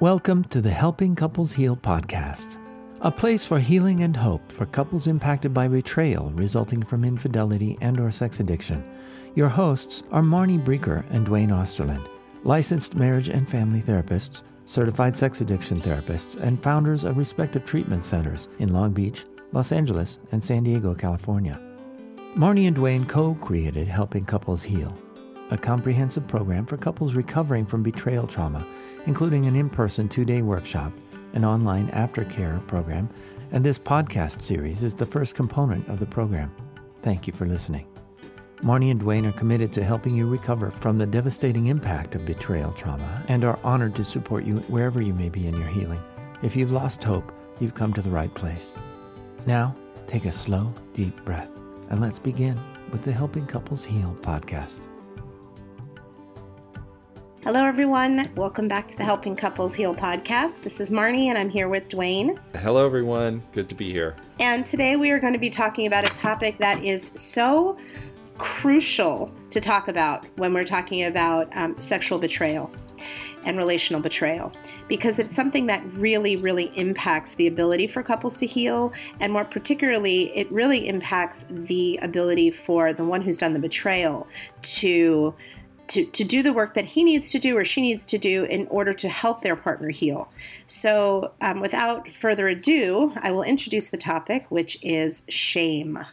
Welcome to the Helping Couples Heal podcast, a place for healing and hope for couples impacted by betrayal resulting from infidelity and or sex addiction. Your hosts are Marnie Breecker and Duane Osterlind, licensed marriage and family therapists, certified sex addiction therapists, and founders of respective treatment centers in Long Beach, Los Angeles, and San Diego, California. Marnie and Duane co-created Helping Couples Heal, a comprehensive program for couples recovering from betrayal trauma, including an in-person two-day workshop, an online aftercare program, and this podcast series is the first component of the program. Thank you for listening. Marnie and Dwayne are committed to helping you recover from the devastating impact of betrayal trauma and are honored to support you wherever you may be in your healing. If you've lost hope, you've come to the right place. Now, take a slow, deep breath and let's begin with the Helping Couples Heal podcast. Hello, everyone. Welcome back to the Helping Couples Heal podcast. This is Marnie, and I'm here with Duane. Hello, everyone. Good to be here. And today we are going to be talking about a topic that is so crucial to talk about when we're talking about um, sexual betrayal and relational betrayal because it's something that really, really impacts the ability for couples to heal. And more particularly, it really impacts the ability for the one who's done the betrayal to to, to do the work that he needs to do or she needs to do in order to help their partner heal. So, um, without further ado, I will introduce the topic, which is shame.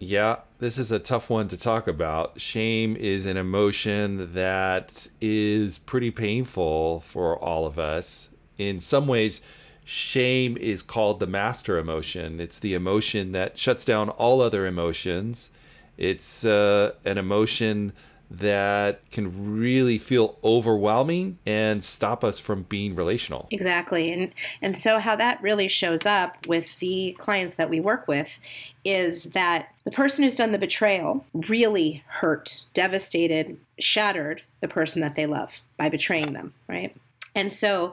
Yeah, this is a tough one to talk about. Shame is an emotion that is pretty painful for all of us. In some ways, shame is called the master emotion. It's the emotion that shuts down all other emotions. It's uh, an emotion that can really feel overwhelming and stop us from being relational. Exactly. And and so how that really shows up with the clients that we work with is that the person who's done the betrayal really hurt, devastated, shattered the person that they love by betraying them, right? And so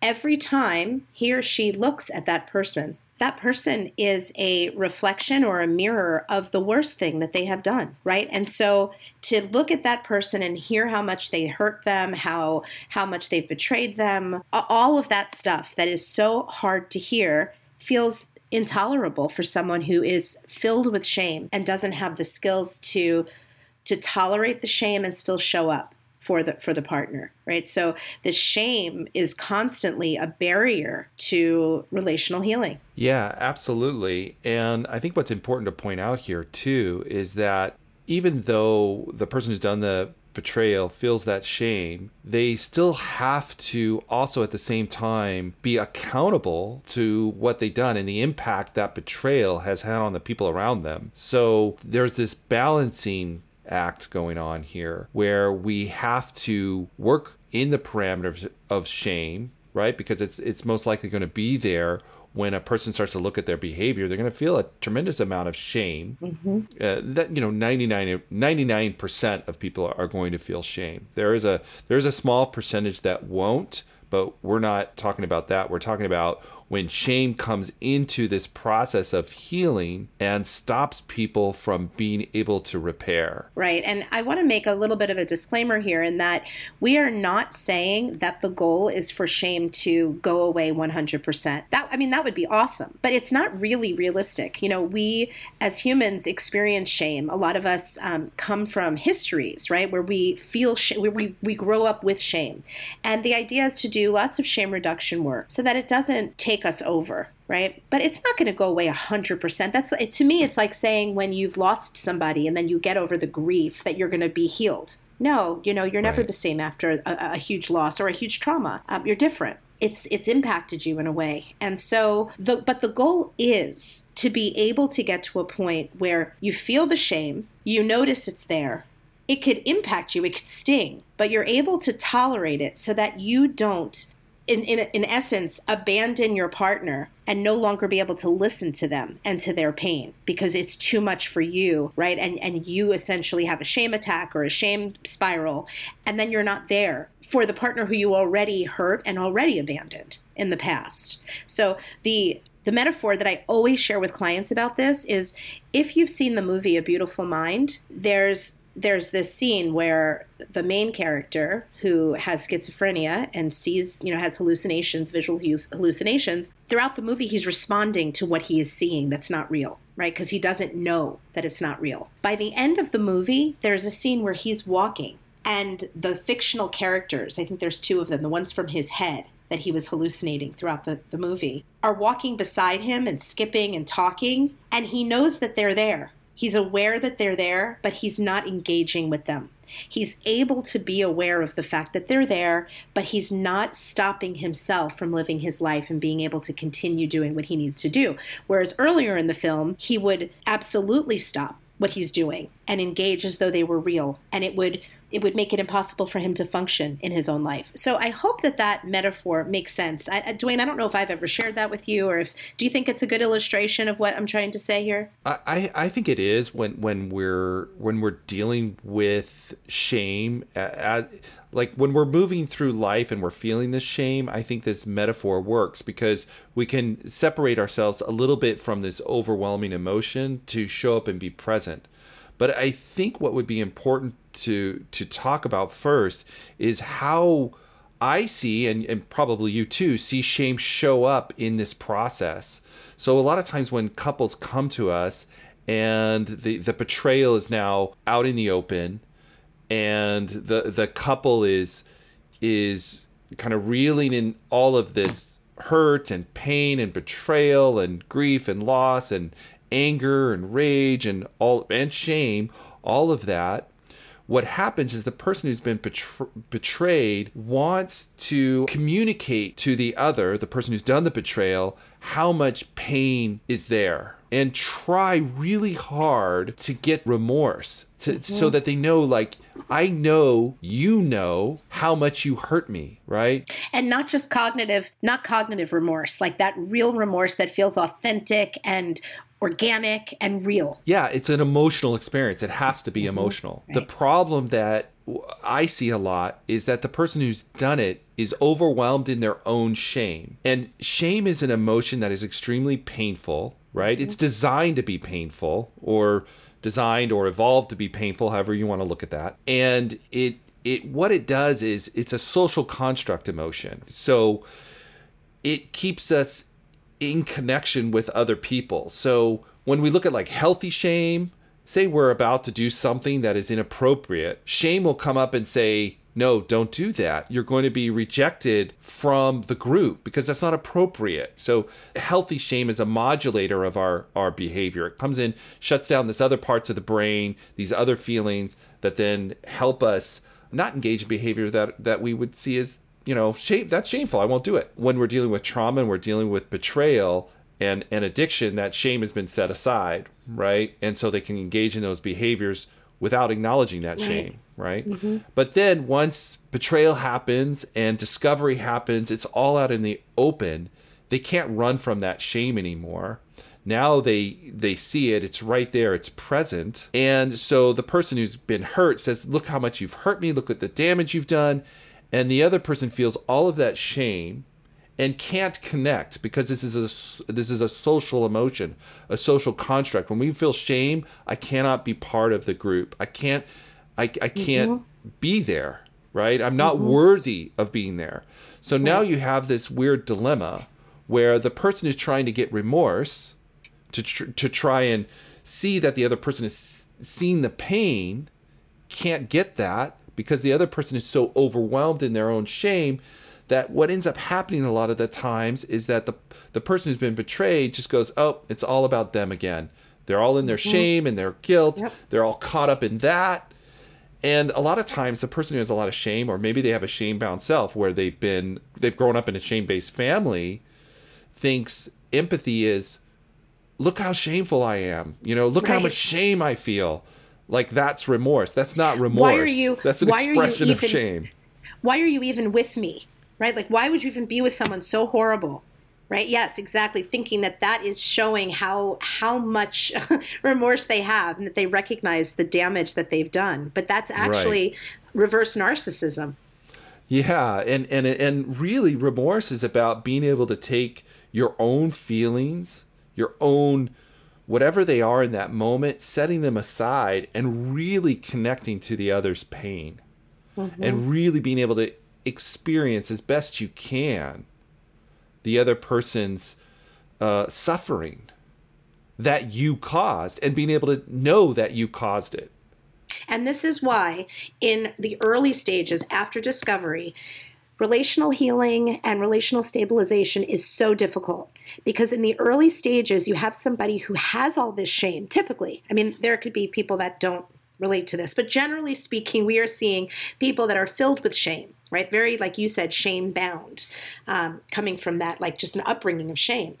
every time he or she looks at that person that person is a reflection or a mirror of the worst thing that they have done, right? And so to look at that person and hear how much they hurt them, how how much they've betrayed them, all of that stuff that is so hard to hear feels intolerable for someone who is filled with shame and doesn't have the skills to to tolerate the shame and still show up for the for the partner right? So the shame is constantly a barrier to relational healing. Yeah absolutely. And i think what's important to point out here too is that even though the person who's done the betrayal feels that shame, they still have to also at the same time be accountable to what they've done and the impact that betrayal has had on the people around them. So there's this balancing act going on here where we have to work in the parameters of shame, right? Because it's it's most likely going to be there when a person starts to look at their behavior, they're going to feel a tremendous amount of shame. Mm-hmm. Uh, that you know, 99 percent of people are going to feel shame. There is a there is a small percentage that won't, but we're not talking about that. We're talking about when shame comes into this process of healing and stops people from being able to repair. Right. And I want to make a little bit of a disclaimer here in that we are not saying that the goal is for shame to go away 100%. That I mean that would be awesome, but it's not really realistic. You know, we as humans experience shame. A lot of us um, come from histories, right, where we feel sh- where we we grow up with shame. And the idea is to do lots of shame reduction work so that it doesn't take take us over, right? But it's not going to go away 100%. That's to me it's like saying when you've lost somebody and then you get over the grief that you're going to be healed. No, you know, you're never right. the same after a, a, huge loss or a huge trauma. Um, you're different. It's it's impacted you in a way. And so the but the goal is to be able to get to a point where you feel the shame, you notice it's there, it could impact you, it could sting, but you're able to tolerate it so that you don't in, in, in essence, abandon your partner and no longer be able to listen to them and to their pain because it's too much for you, right? And, and you essentially have a shame attack or a shame spiral, and then you're not there for the partner who you already hurt and already abandoned in the past. So the the metaphor that I always share with clients about this is if you've seen the movie A Beautiful Mind, there's there's this scene where the main character who has schizophrenia and sees, you know, has hallucinations, visual hallucinations, throughout the movie he's responding to what he is seeing that's not real, right? Because he doesn't know that it's not real. By the end of the movie, there's a scene where he's walking and the fictional characters, I think there's two of them, the ones from his head that he was hallucinating throughout the, the movie, are walking beside him and skipping and talking, and he knows that they're there He's aware that they're there, but he's not engaging with them. He's able to be aware of the fact that they're there, but he's not stopping himself from living his life and being able to continue doing what he needs to do. Whereas earlier in the film, he would absolutely stop what he's doing and engage as though they were real. And it would it would make it impossible for him to function in his own life. So I hope that that metaphor makes sense. I, Duane, I don't know if I've ever shared that with you, or if do you think it's a good illustration of what I'm trying to say here? I, I think it is when when we're when we're dealing with shame, as, like when we're moving through life and we're feeling this shame. I think this metaphor works because we can separate ourselves a little bit from this overwhelming emotion to show up and be present. But I think what would be important to to talk about first is how I see, and, and probably you too, see shame show up in this process. So a lot of times when couples come to us and the, the betrayal is now out in the open and the the couple is is kind of reeling in all of this hurt and pain and betrayal and grief and loss and anger and rage and all and shame all of that what happens is the person who's been betr- betrayed wants to communicate to the other, the person who's done the betrayal, how much pain is there and try really hard to get remorse to, mm-hmm. so that they know like i know you know how much you hurt me right and not just cognitive not cognitive remorse like that real remorse that feels authentic and organic and real. Yeah, it's an emotional experience. It has to be mm-hmm. emotional. Right. The problem that I see a lot is that the person who's done it is overwhelmed in their own shame. And shame is an emotion that is extremely painful, right? Mm-hmm. It's designed to be painful or designed or evolved to be painful, however you want to look at that. And it it what it does is it's a social construct emotion. So it keeps us in connection with other people. So when we look at like healthy shame, say we're about to do something that is inappropriate, shame will come up and say, no, don't do that. You're going to be rejected from the group because that's not appropriate. So, healthy shame is a modulator of our, our behavior. It comes in, shuts down this other parts of the brain, these other feelings that then help us not engage in behavior that, that we would see as you know, shame that's shameful. I won't do it. When we're dealing with trauma and we're dealing with betrayal and, and addiction, that shame has been set aside, right? And so they can engage in those behaviors without acknowledging that right. shame, right? Mm-hmm. But then once betrayal happens and discovery happens, it's all out in the open. They can't run from that shame anymore. Now they they see it, it's right there, it's present. And so the person who's been hurt says, "Look how much you've hurt me. Look at the damage you've done." And the other person feels all of that shame and can't connect because this is a this is a social emotion, a social construct. When we feel shame, I cannot be part of the group. I can't I, I can't mm-hmm. be there, right? I'm not mm-hmm. worthy of being there. So now you have this weird dilemma where the person is trying to get remorse to tr- to try and see that the other person has seen the pain, can't get that because the other person is so overwhelmed in their own shame that what ends up happening a lot of the times is that the the person who's been betrayed just goes, "Oh, it's all about them again." They're all in their mm-hmm. shame and their guilt. Yep. They're all caught up in that. And a lot of times the person who has a lot of shame or maybe they have a shame-bound self where they've been they've grown up in a shame-based family thinks empathy is look how shameful I am. You know, look right. how much shame I feel. Like that's remorse. That's not remorse. Why are you? That's an expression even, of shame. Why are you even with me? Right? Like why would you even be with someone so horrible? Right? Yes, exactly. Thinking that that is showing how how much remorse they have and that they recognize the damage that they've done. But that's actually right. reverse narcissism. Yeah, and and and really remorse is about being able to take your own feelings, your own whatever they are in that moment, setting them aside and really connecting to the other's pain mm-hmm. and really being able to experience as best you can the other person's uh, suffering that you caused and being able to know that you caused it. And this is why, in the early stages after discovery, relational healing and relational stabilization is so difficult because in the early stages, you have somebody who has all this shame, typically. I mean, there could be people that don't relate to this, but generally speaking, we are seeing people that are filled with shame right? Very, like you said, shame bound, um, coming from that, like just an upbringing of shame.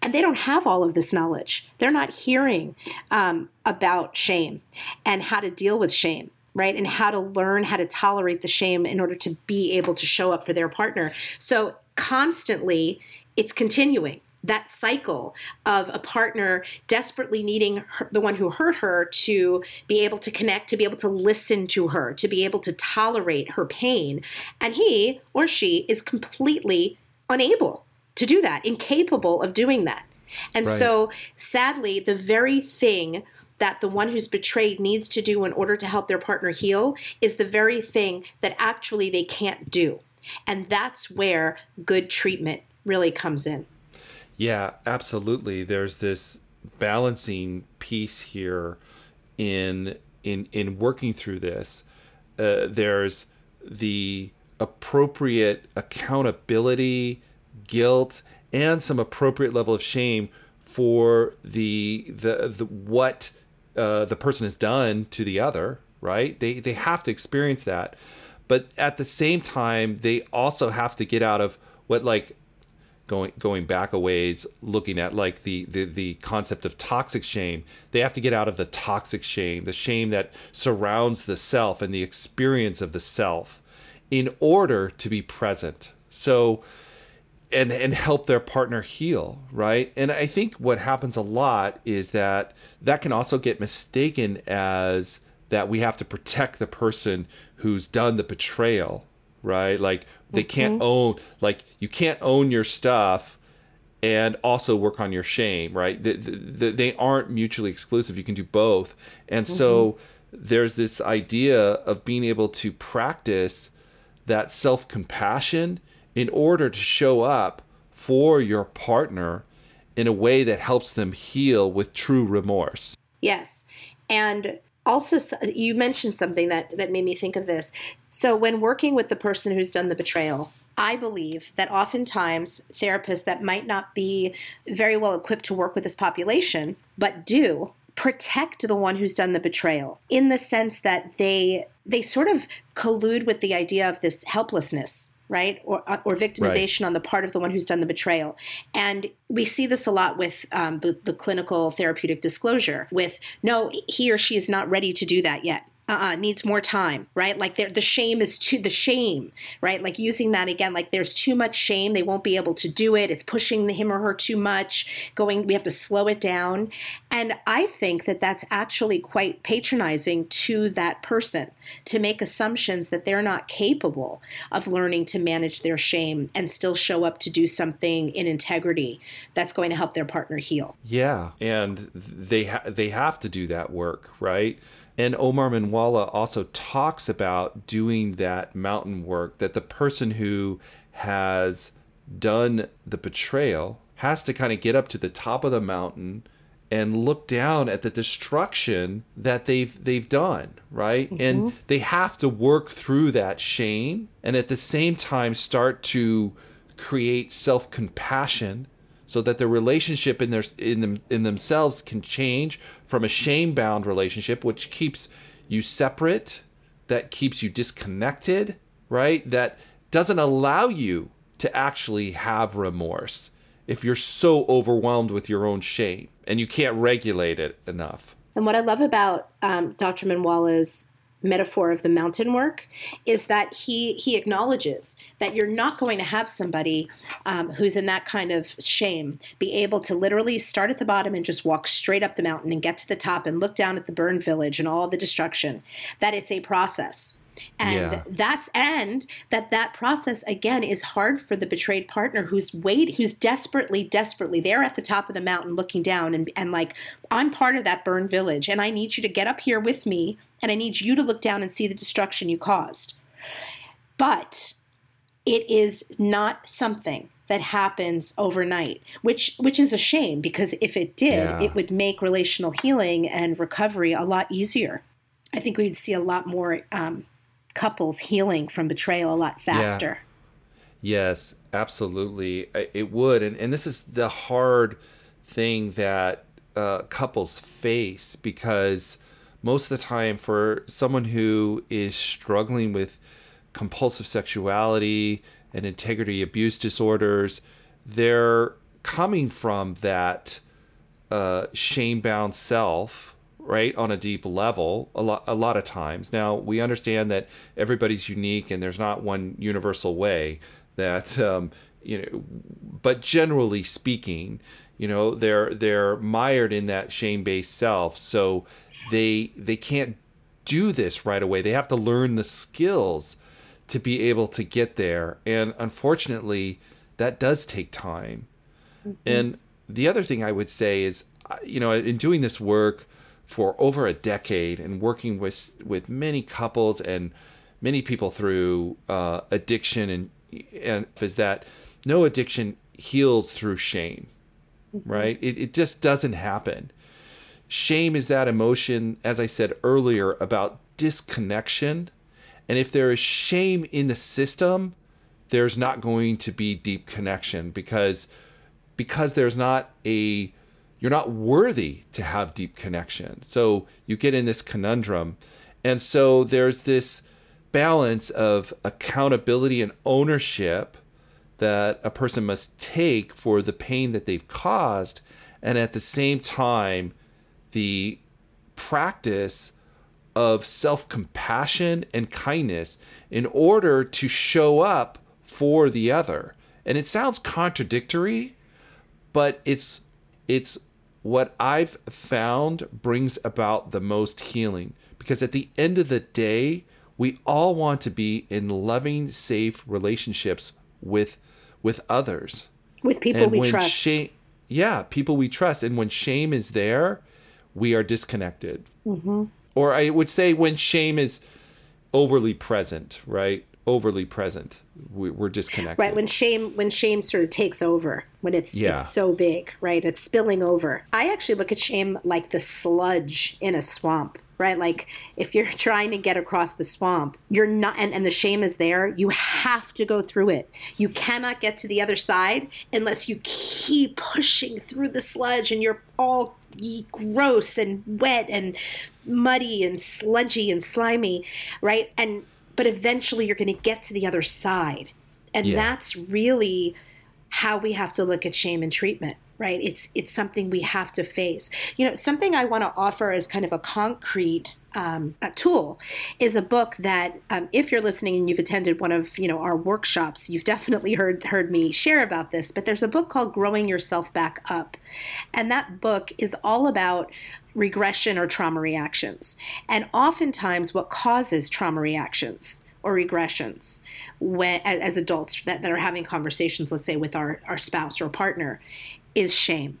And they don't have all of this knowledge. They're not hearing um, about shame and how to deal with shame right? And how to learn how to tolerate the shame in order to be able to show up for their partner. So constantly, it's continuing that cycle of a partner desperately needing her, the one who hurt her to be able to connect, to be able to listen to her, to be able to tolerate her pain. And he or she is completely unable to do that, incapable of doing that. And right. so, sadly, the very thing that the one who's betrayed needs to do in order to help their partner heal is the very thing that actually they can't do. And that's where good treatment really comes in. Yeah, absolutely. There's this balancing piece here in in in working through this. Uh, there's the appropriate accountability, guilt, and some appropriate level of shame for the the the what uh, the person has done to the other. Right? They they have to experience that, but at the same time, they also have to get out of what like going going back a ways looking at like the, the the concept of toxic shame. They have to get out of the toxic shame the shame that surrounds the self and the experience of the self in order to be present. So and and help their partner heal right? And i think what happens a lot is that that can also get mistaken as that we have to protect the person who's done the betrayal right? Like they mm-hmm. can't own like you can't own your stuff and also work on your shame, right? The, the, they aren't mutually exclusive. You can do both. And mm-hmm. so there's this idea of being able to practice that self-compassion in order to show up for your partner in a way that helps them heal with true remorse. Yes. And also you mentioned something that that made me think of this so when working with the person who's done the betrayal I believe that oftentimes therapists that might not be very well equipped to work with this population, but do protect the one who's done the betrayal in the sense that they they sort of collude with the idea of this helplessness right? Or, uh, or victimization right. on the part of the one who's done the betrayal. And we see this a lot with um, the, the clinical therapeutic disclosure with no, he or she is not ready to do that yet uh-uh, needs more time, right? Like the shame is too the shame, right? Like using that again, like there's too much shame, they won't be able to do it. It's pushing him or her too much. Going, we have to slow it down, and I think that that's actually quite patronizing to that person to make assumptions that they're not capable of learning to manage their shame and still show up to do something in integrity that's going to help their partner heal. Yeah, and they ha- they have to do that work, right? And Omar Minwalla also talks about doing that mountain work, that the person who has done the betrayal has to kind of get up to the top of the mountain and look down at the destruction that they've they've done, right? Mm-hmm. And they have to work through that shame and at the same time start to create self-compassion so that the relationship in their in them in themselves can change from a shame bound relationship which keeps you separate that keeps you disconnected right? That doesn't allow you to actually have remorse if you're so overwhelmed with your own shame and you can't regulate it enough. And what i love about um, dr. Minwalla's metaphor of the mountain work is that he he acknowledges that you're not going to have somebody um, who's in that kind of shame be able to literally start at the bottom and just walk straight up the mountain and get to the top and look down at the burned village and all the destruction that it's a process and Yeah. that's and that that process again is hard for the betrayed partner who's wait who's desperately desperately they're at the top of the mountain looking down and and like i'm part of that burned village and i need you to get up here with me and i need you to look down and see the destruction you caused but it is not something that happens overnight which which is a shame because if it did Yeah. it would make relational healing and recovery a lot easier i think we'd see a lot more um, couples healing from betrayal a lot faster Yes, absolutely. It would. And, and this is the hard thing that uh, couples face because most of the time, for someone who is struggling with compulsive sexuality and integrity abuse disorders, they're coming from that uh, shame bound self right on a deep level a lot a lot of times. Now we understand that everybody's unique and there's not one universal way that um, you know but generally speaking you know they're they're mired in that shame based self. So they they can't do this right away. They have to learn the skills to be able to get there. And unfortunately that does take time. And the other thing I would say is, uh, you know, in doing this work for over a decade and working with with many couples and many people through uh, addiction and and is that no addiction heals through shame, right? It it just doesn't happen. Shame is that emotion, as I said earlier, about disconnection. And if there is shame in the system, there's not going to be deep connection because because there's not a you're not worthy to have deep connection. So you get in this conundrum. And so there's this balance of accountability and ownership that a person must take for the pain that they've caused and at the same time the practice of self-compassion and kindness in order to show up for the other. And it sounds contradictory, but it's it's what I've found brings about the most healing because at the end of the day, we all want to be in loving, safe relationships with with others. with people we when trust shame, yeah, people we trust, and when shame is there, we are disconnected. Mm-hmm. Or I would say when shame is overly present, right? Overly present, we, we're disconnected. right when shame when shame sort of takes over when it's Yeah. it's so big right? It's spilling over. I actually look at shame like the sludge in a swamp right? Like if you're trying to get across the swamp you're not and, and the shame is there you have to go through it. You cannot get to the other side unless you keep pushing through the sludge and you're all gross and wet and muddy and sludgy and slimy right? And but eventually you're going to get to the other side. And Yeah. that's really how we have to look at shame and treatment right? It's it's something we have to face. You know something i want to offer as kind of a concrete um, a tool is a book that um, if you're listening and you've attended one of you know our workshops you've definitely heard heard me share about this but there's a book called growing yourself back up. And that book is all about regression or trauma reactions. And oftentimes what causes trauma reactions or regressions when as adults that, that are having conversations let's say with our, our spouse or partner is shame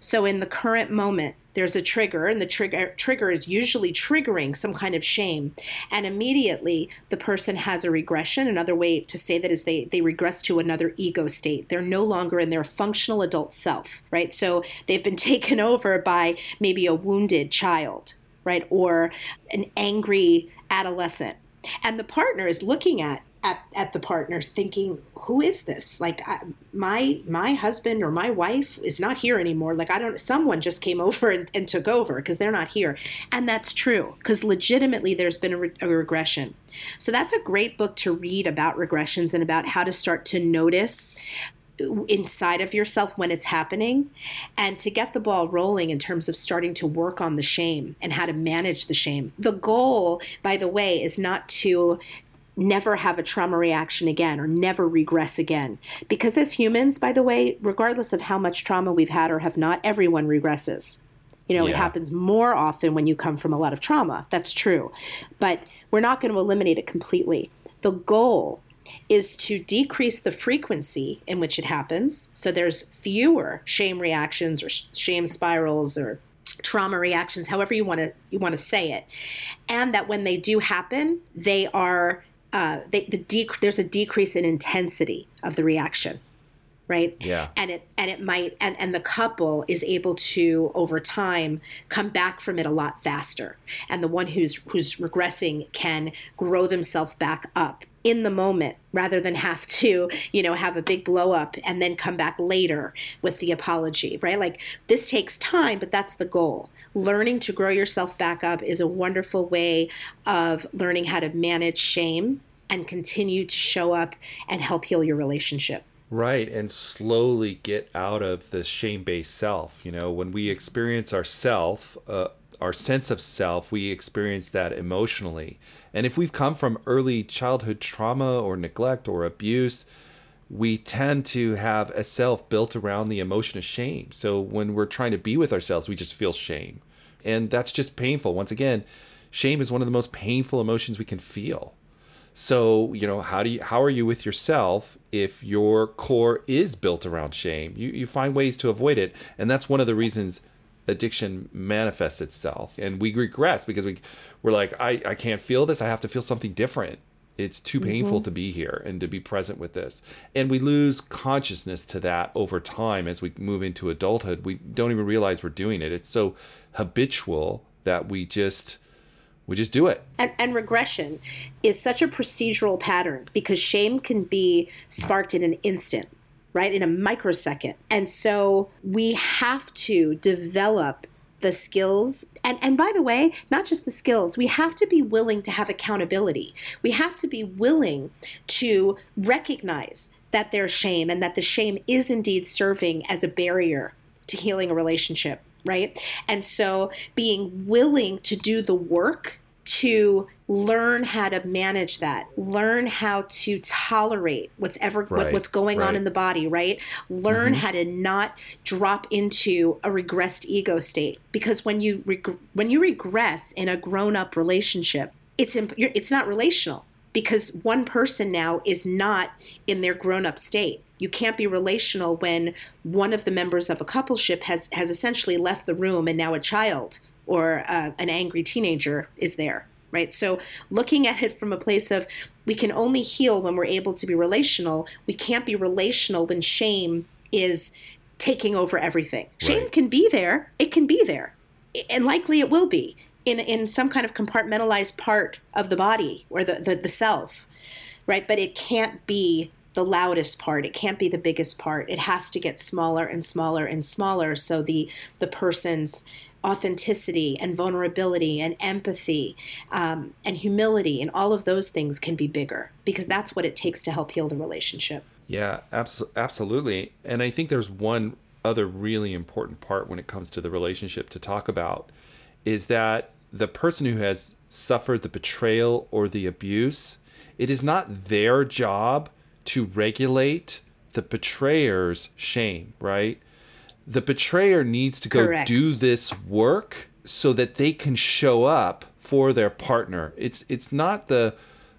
so in the current moment there's a trigger and the trigger trigger is usually triggering some kind of shame. And immediately the person has a regression another way to say that is they they regress to another ego state. They're no longer in their functional adult self right? So they've been taken over by maybe a wounded child right? Or an angry adolescent. And the partner is looking at at, at the partner thinking who is this? Like I, my my husband or my wife is not here anymore. Like i don't someone just came over and, and took over because they're not here. And that's true because legitimately there's been a, re- a regression. So that's a great book to read about regressions and about how to start to notice inside of yourself when it's happening and to get the ball rolling in terms of starting to work on the shame and how to manage the shame. The goal, by the way, is not to never have a trauma reaction again or never regress again. Because as humans, by the way, regardless of how much trauma we've had or have not, everyone regresses. You know, it happens more often when you come from a lot of trauma. That's true. But we're not going to eliminate it completely. The goal is to decrease the frequency in which it happens. So there's fewer shame reactions or shame spirals or trauma reactions, however you want to you want to say it, and that when they do happen, they are uh, they, the dec- there's a decrease in intensity of the reaction right Yeah. and it and it might and and the couple is able to over time come back from it a lot faster and the one who's who's regressing can grow themselves back up in the moment rather than have to you know have a big blow up and then come back later with the apology right? Like this takes time but that's the goal. Learning to grow yourself back up is a wonderful way of learning how to manage shame and continue to show up and help heal your relationship. Right, and slowly get out of the shame-based self. You know, when we experience our self, uh, our sense of self, we experience that emotionally. And if we've come from early childhood trauma or neglect or abuse, we tend to have a self built around the emotion of shame. So when we're trying to be with ourselves, we just feel shame. And that's just painful. Once again, shame is one of the most painful emotions we can feel. So, you know, how do you how are you with yourself if your core is built around shame? You you find ways to avoid it. And that's one of the reasons addiction manifests itself. And we regress because we we're like, I, I can't feel this. I have to feel something different. It's too mm-hmm. painful to be here and to be present with this. And we lose consciousness to that over time as we move into adulthood. We don't even realize we're doing it. It's so habitual that we just we just do it. And, and regression is such a procedural pattern because shame can be sparked in an instant, right? In a microsecond. And so we have to develop the skills. And, and by the way, not just the skills, we have to be willing to have accountability. We have to be willing to recognize that there's shame and that the shame is indeed serving as a barrier to healing a relationship right? And so being willing to do the work to learn how to manage that, learn how to tolerate what's ever what, what's going on in the body, right? Learn mm-hmm. how to not drop into a regressed ego state because when you reg- when you regress in a grown-up relationship, it's imp- you're, it's not relational because one person now is not in their grown-up state. You can't be relational when one of the members of a coupleship has has essentially left the room and now a child or uh, an angry teenager is there, right? So looking at it from a place of we can only heal when we're able to be relational. We can't be relational when shame is taking over everything. Shame Right. can be there. It can be there. And likely it will be in in some kind of compartmentalized part of the body or the, the, the self. Right? But it can't be the loudest part. It can't be the biggest part. It has to get smaller and smaller and smaller so the the person's authenticity and vulnerability and empathy um, and humility and all of those things can be bigger because that's what it takes to help heal the relationship. Yeah, abso- absolutely. And I think there's one other really important part when it comes to the relationship to talk about is that the person who has suffered the betrayal or the abuse, it is not their job to regulate the betrayer's shame, right? The betrayer needs to go Correct. do this work so that they can show up for their partner. It's it's not the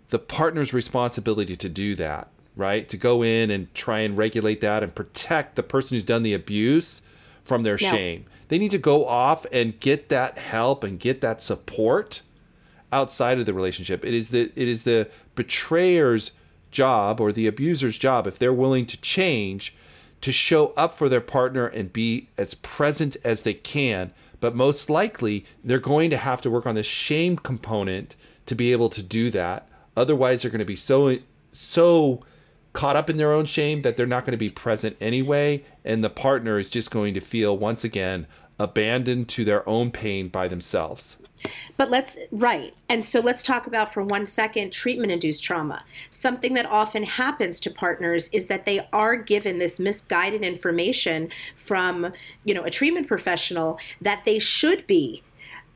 the partner's responsibility to do that, right? To go in and try and regulate that and protect the person who's done the abuse from their No. shame. They need to go off and get that help and get that support outside of the relationship. It is the it is the betrayer's job or the abuser's job if they're willing to change to show up for their partner and be as present as they can. But most likely, they're going to have to work on the shame component to be able to do that. Otherwise, they're going to be so so caught up in their own shame that they're not going to be present anyway, and the partner is just going to feel once again abandoned to their own pain by themselves. But let's, right. And so let's talk about for one second treatment induced trauma. Something that often happens to partners is that they are given this misguided information from, you know, a treatment professional that they should be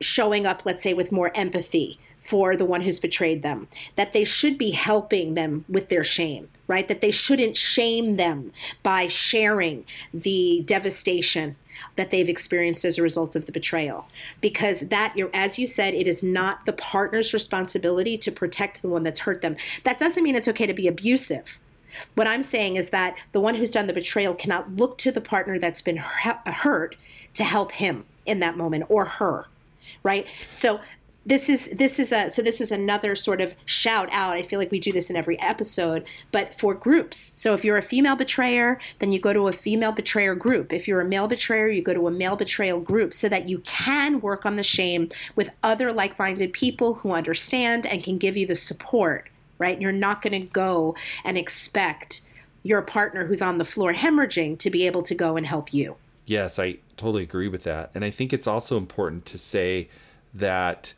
showing up, let's say, with more empathy for the one who's betrayed them, that they should be helping them with their shame, right? That they shouldn't shame them by sharing the devastation that they've experienced as a result of the betrayal. Because that as you said it is not the partner's responsibility to protect the one that's hurt them. That doesn't mean it's okay to be abusive. What i'm saying is that the one who's done the betrayal cannot look to the partner that's been hurt to help him in that moment or her right? So this is this is a so this is another sort of shout out. I feel like we do this in every episode but for groups. So if you're a female betrayer then you go to a female betrayer group. If you're a male betrayer you go to a male betrayal group so that you can work on the shame with other like-minded people who understand and can give you the support right? You're not going to go and expect your partner who's on the floor hemorrhaging to be able to go and help you. Yes i totally agree with that. And i think it's also important to say that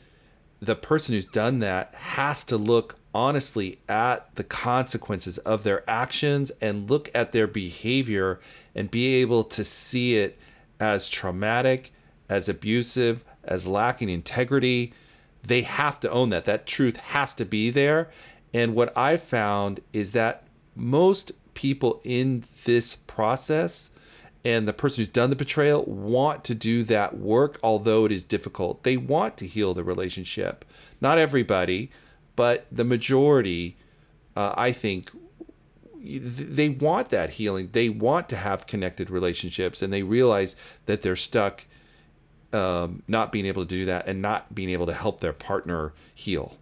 the person who's done that has to look honestly at the consequences of their actions and look at their behavior and be able to see it as traumatic, as abusive, as lacking integrity. They have to own that. That truth has to be there. And what I found is that most people in this process and the person who's done the betrayal want to do that work, although it is difficult. They want to heal the relationship. Not everybody, but the majority, uh, I think, they want that healing. They want to have connected relationships, and they realize that they're stuck um, not being able to do that and not being able to help their partner heal.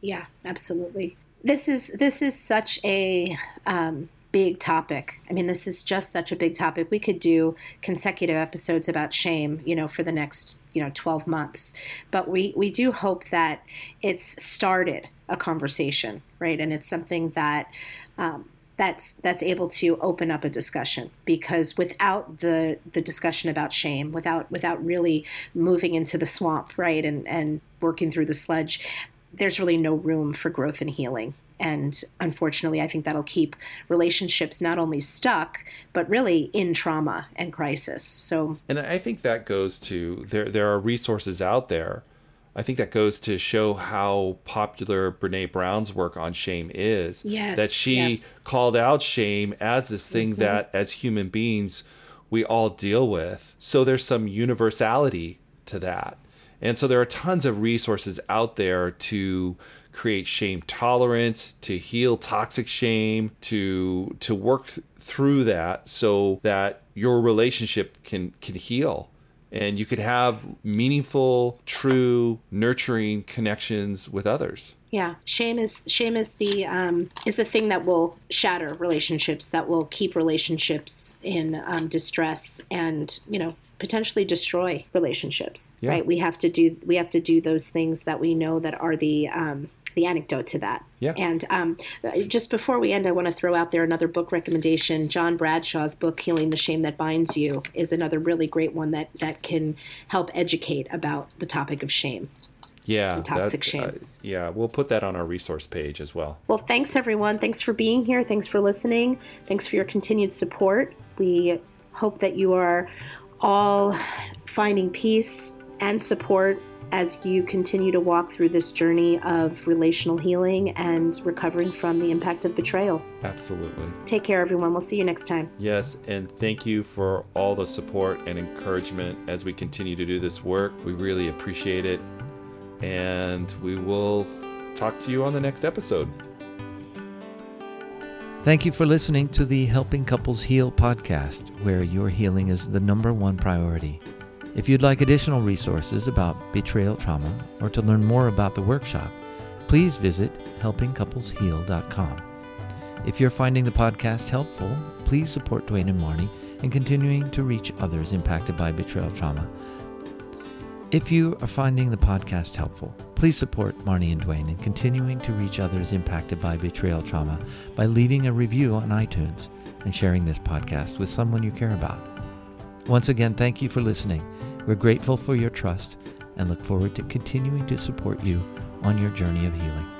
Yeah, absolutely. This is this is such a um, big topic. I mean, this is just such a big topic. We could do consecutive episodes about shame, you know, for the next, you know, 12 months. But we we do hope that it's started a conversation, right? And it's something that um, that's that's able to open up a discussion because without the the discussion about shame, without without really moving into the swamp, right, and and working through the sludge, there's really no room for growth and healing. And unfortunately, I think that'll keep relationships not only stuck, but really in trauma and crisis. So, and I think that goes to there. There are resources out there. I think that goes to show how popular Brene Brown's work on shame is. Yes, that she yes. called out shame as this thing mm-hmm. that, as human beings, we all deal with. So there's some universality to that. And so there are tons of resources out there to create shame tolerance, to heal toxic shame, to to work through that so that your relationship can can heal and you could have meaningful, true, nurturing connections with others. Yeah, shame is shame is the um, is the thing that will shatter relationships, that will keep relationships in um, distress, and you know potentially destroy relationships. Yeah. Right? We have to do we have to do those things that we know that are the um, the anecdote to that. Yeah. And um, just before we end, I want to throw out there another book recommendation. John Bradshaw's book, Healing the Shame That Binds You, is another really great one that, that can help educate about the topic of shame. Yeah. toxic that, shame. Uh, yeah. We'll put that on our resource page as well. Well, thanks, everyone. Thanks for being here. Thanks for listening. Thanks for your continued support. We hope that you are all finding peace and support as you continue to walk through this journey of relational healing and recovering from the impact of betrayal. Absolutely. Take care, everyone. We'll see you next time. Yes, and thank you for all the support and encouragement as we continue to do this work. We really appreciate it. And we will talk to you on the next episode. Thank you for listening to the Helping Couples Heal podcast, where your healing is the number one priority. If you'd like additional resources about betrayal trauma or to learn more about the workshop, please visit helpingcouplesheal.com. If you're finding the podcast helpful, please support Duane and Marnie in continuing to reach others impacted by betrayal trauma. If you are finding the podcast helpful, please support Marnie and Duane in continuing to reach others impacted by betrayal trauma by leaving a review on iTunes and sharing this podcast with someone you care about. Once again, thank you for listening. We're grateful for your trust and look forward to continuing to support you on your journey of healing.